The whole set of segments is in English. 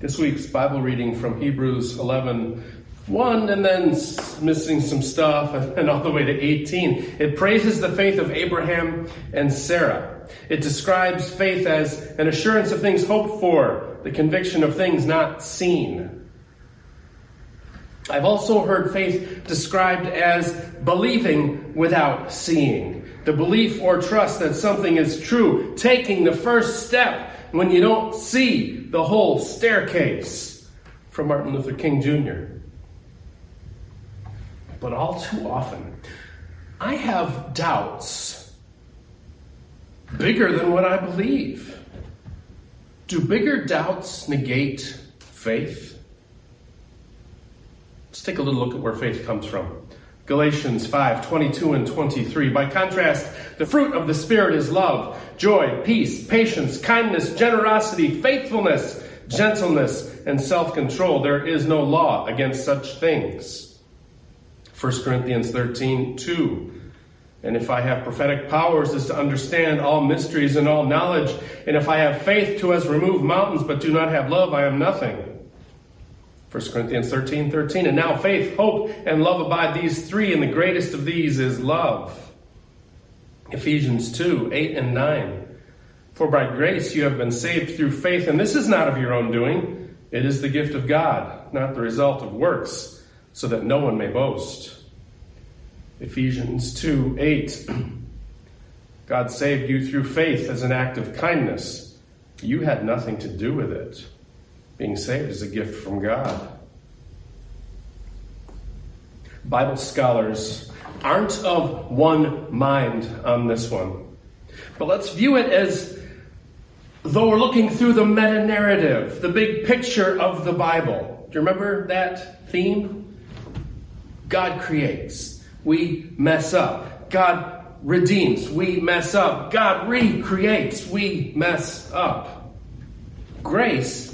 This week's Bible reading from Hebrews 11 1 and then missing some stuff and all the way to 18. It praises the faith of Abraham and Sarah. It describes faith as an assurance of things hoped for, the conviction of things not seen. I've also heard faith described as believing without seeing. The belief or trust that something is true, taking the first step when you don't see the whole staircase from Martin Luther King Jr. But all too often, I have doubts bigger than what I believe. Do bigger doubts negate faith? Let's take a little look at where faith comes from. Galatians 5 22 and 23. By contrast, the fruit of the Spirit is love, joy, peace, patience, kindness, generosity, faithfulness, gentleness, and self control. There is no law against such things. 1 Corinthians 13 2. And if I have prophetic powers as to understand all mysteries and all knowledge, and if I have faith to as remove mountains but do not have love, I am nothing. 1 Corinthians 13, 13. And now faith, hope, and love abide these three, and the greatest of these is love. Ephesians 2, 8 and 9. For by grace you have been saved through faith, and this is not of your own doing. It is the gift of God, not the result of works, so that no one may boast. Ephesians 2, 8. God saved you through faith as an act of kindness. You had nothing to do with it. Being saved is a gift from God. Bible scholars aren't of one mind on this one. But let's view it as though we're looking through the meta narrative, the big picture of the Bible. Do you remember that theme? God creates. We mess up. God redeems. We mess up. God recreates. We mess up. Grace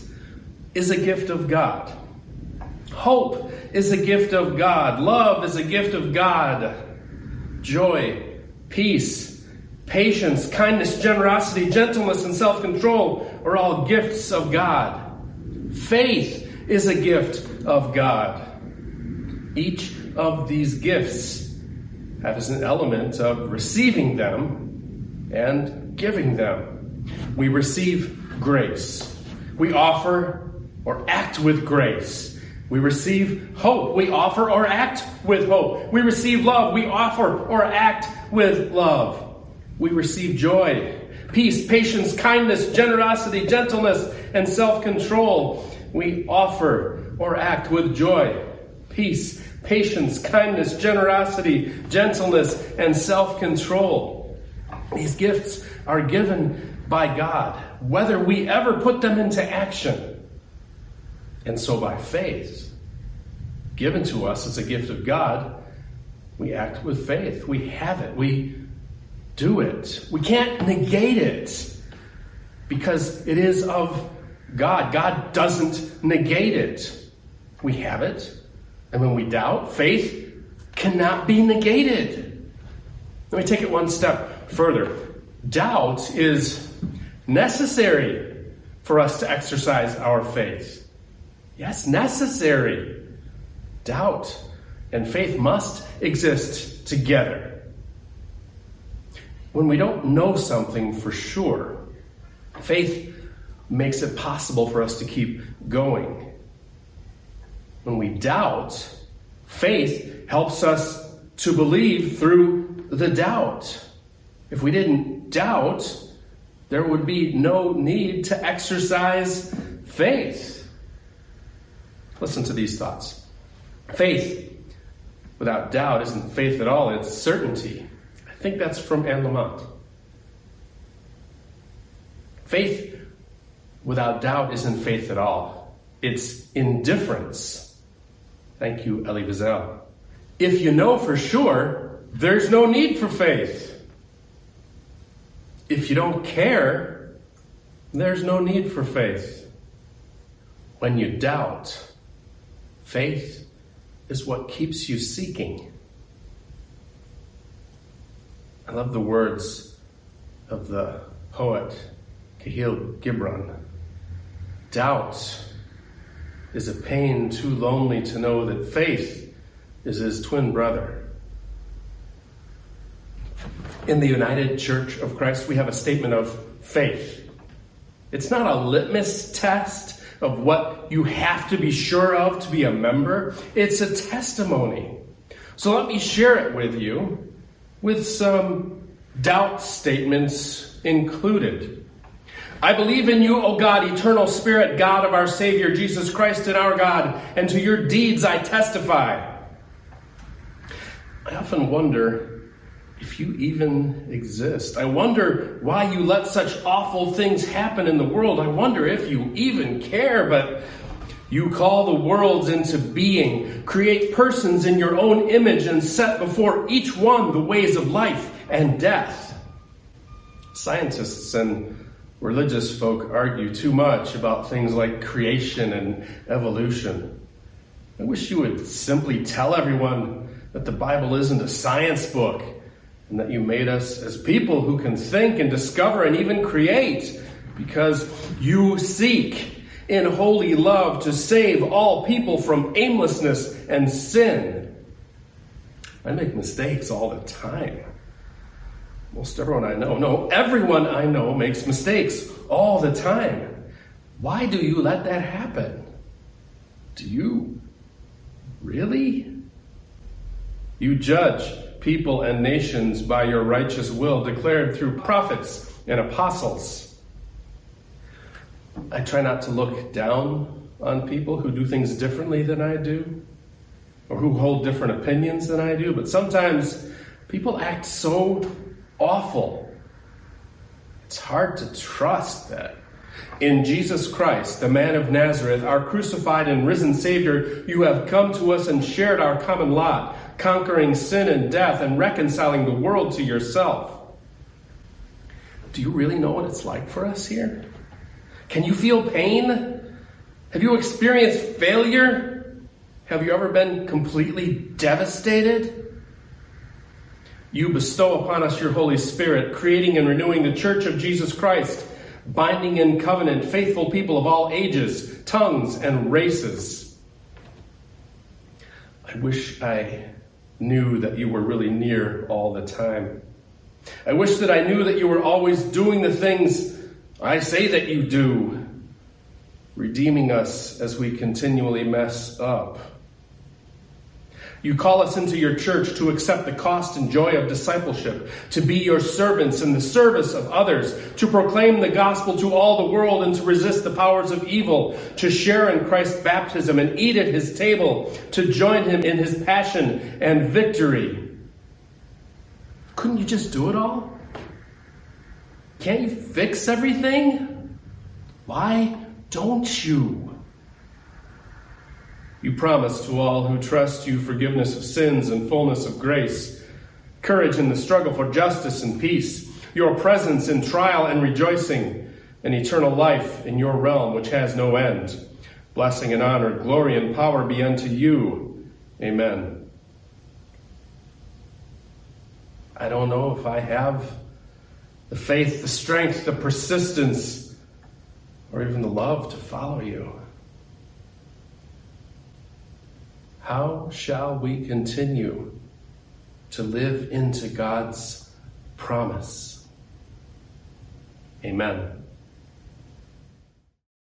is a gift of God. Hope is a gift of God. Love is a gift of God. Joy, peace, patience, kindness, generosity, gentleness, and self control are all gifts of God. Faith is a gift of God. Each of these gifts has an element of receiving them and giving them. We receive grace. We offer or act with grace. We receive hope. We offer or act with hope. We receive love. We offer or act with love. We receive joy, peace, patience, kindness, generosity, gentleness, and self control. We offer or act with joy, peace, patience, kindness, generosity, gentleness, and self control. These gifts are given by God, whether we ever put them into action. And so by faith, given to us as a gift of God, we act with faith. We have it. We do it. We can't negate it because it is of God. God doesn't negate it. We have it. And when we doubt, faith cannot be negated. Let me take it one step further. Doubt is necessary for us to exercise our faith. Yes, necessary. Doubt and faith must exist together. When we don't know something for sure, faith makes it possible for us to keep going. When we doubt, faith helps us to believe through the doubt. If we didn't doubt, there would be no need to exercise faith. Listen to these thoughts. Faith, without doubt, isn't faith at all, it's certainty. I think that's from Anne Lamott. Faith, without doubt, isn't faith at all, it's indifference. Thank you, Elie Wiesel. If you know for sure, there's no need for faith. If you don't care, there's no need for faith. When you doubt, Faith is what keeps you seeking. I love the words of the poet Kahlil Gibran. Doubt is a pain too lonely to know that faith is his twin brother. In the United Church of Christ, we have a statement of faith. It's not a litmus test of what you have to be sure of to be a member. It's a testimony. So let me share it with you with some doubt statements included. I believe in you, O God, eternal Spirit, God of our Savior, Jesus Christ and our God, and to your deeds I testify. I often wonder if you even exist. I wonder why you let such awful things happen in the world. I wonder if you even care, but you call the worlds into being, create persons in your own image, and set before each one the ways of life and death. Scientists and religious folk argue too much about things like creation and evolution. I wish you would simply tell everyone that the Bible isn't a science book and that you made us as people who can think and discover and even create because you seek in holy love to save all people from aimlessness and sin. I make mistakes all the time. Most everyone I know, no, everyone I know makes mistakes all the time. Why do you let that happen? Do you really? You judge people and nations by your righteous will declared through prophets and apostles. I try not to look down on people who do things differently than I do or who hold different opinions than I do, but sometimes people act so awful. It's hard to trust that. In Jesus Christ, the man of Nazareth, our crucified and risen Savior, you have come to us and shared our common lot, conquering sin and death and reconciling the world to yourself. Do you really know what it's like for us here? Can you feel pain? Have you experienced failure? Have you ever been completely devastated? You bestow upon us your Holy Spirit, creating and renewing the church of Jesus Christ, binding in covenant faithful people of all ages, tongues, and races. I wish I knew that you were really near all the time. I wish that I knew that you were always doing the things I say that you do, redeeming us as we continually mess up. You call us into your church to accept the cost and joy of discipleship, to be your servants in the service of others, to proclaim the gospel to all the world and to resist the powers of evil, to share in Christ's baptism and eat at his table, to join him in his passion and victory. Couldn't you just do it all? Can't you fix everything? Why don't you? You promise to all who trust you forgiveness of sins and fullness of grace, courage in the struggle for justice and peace, your presence in trial and rejoicing, and eternal life in your realm which has no end. Blessing and honor, glory and power be unto you. Amen. I don't know if I have the faith, the strength, the persistence, or even the love to follow you. How shall we continue to live into God's promise? Amen.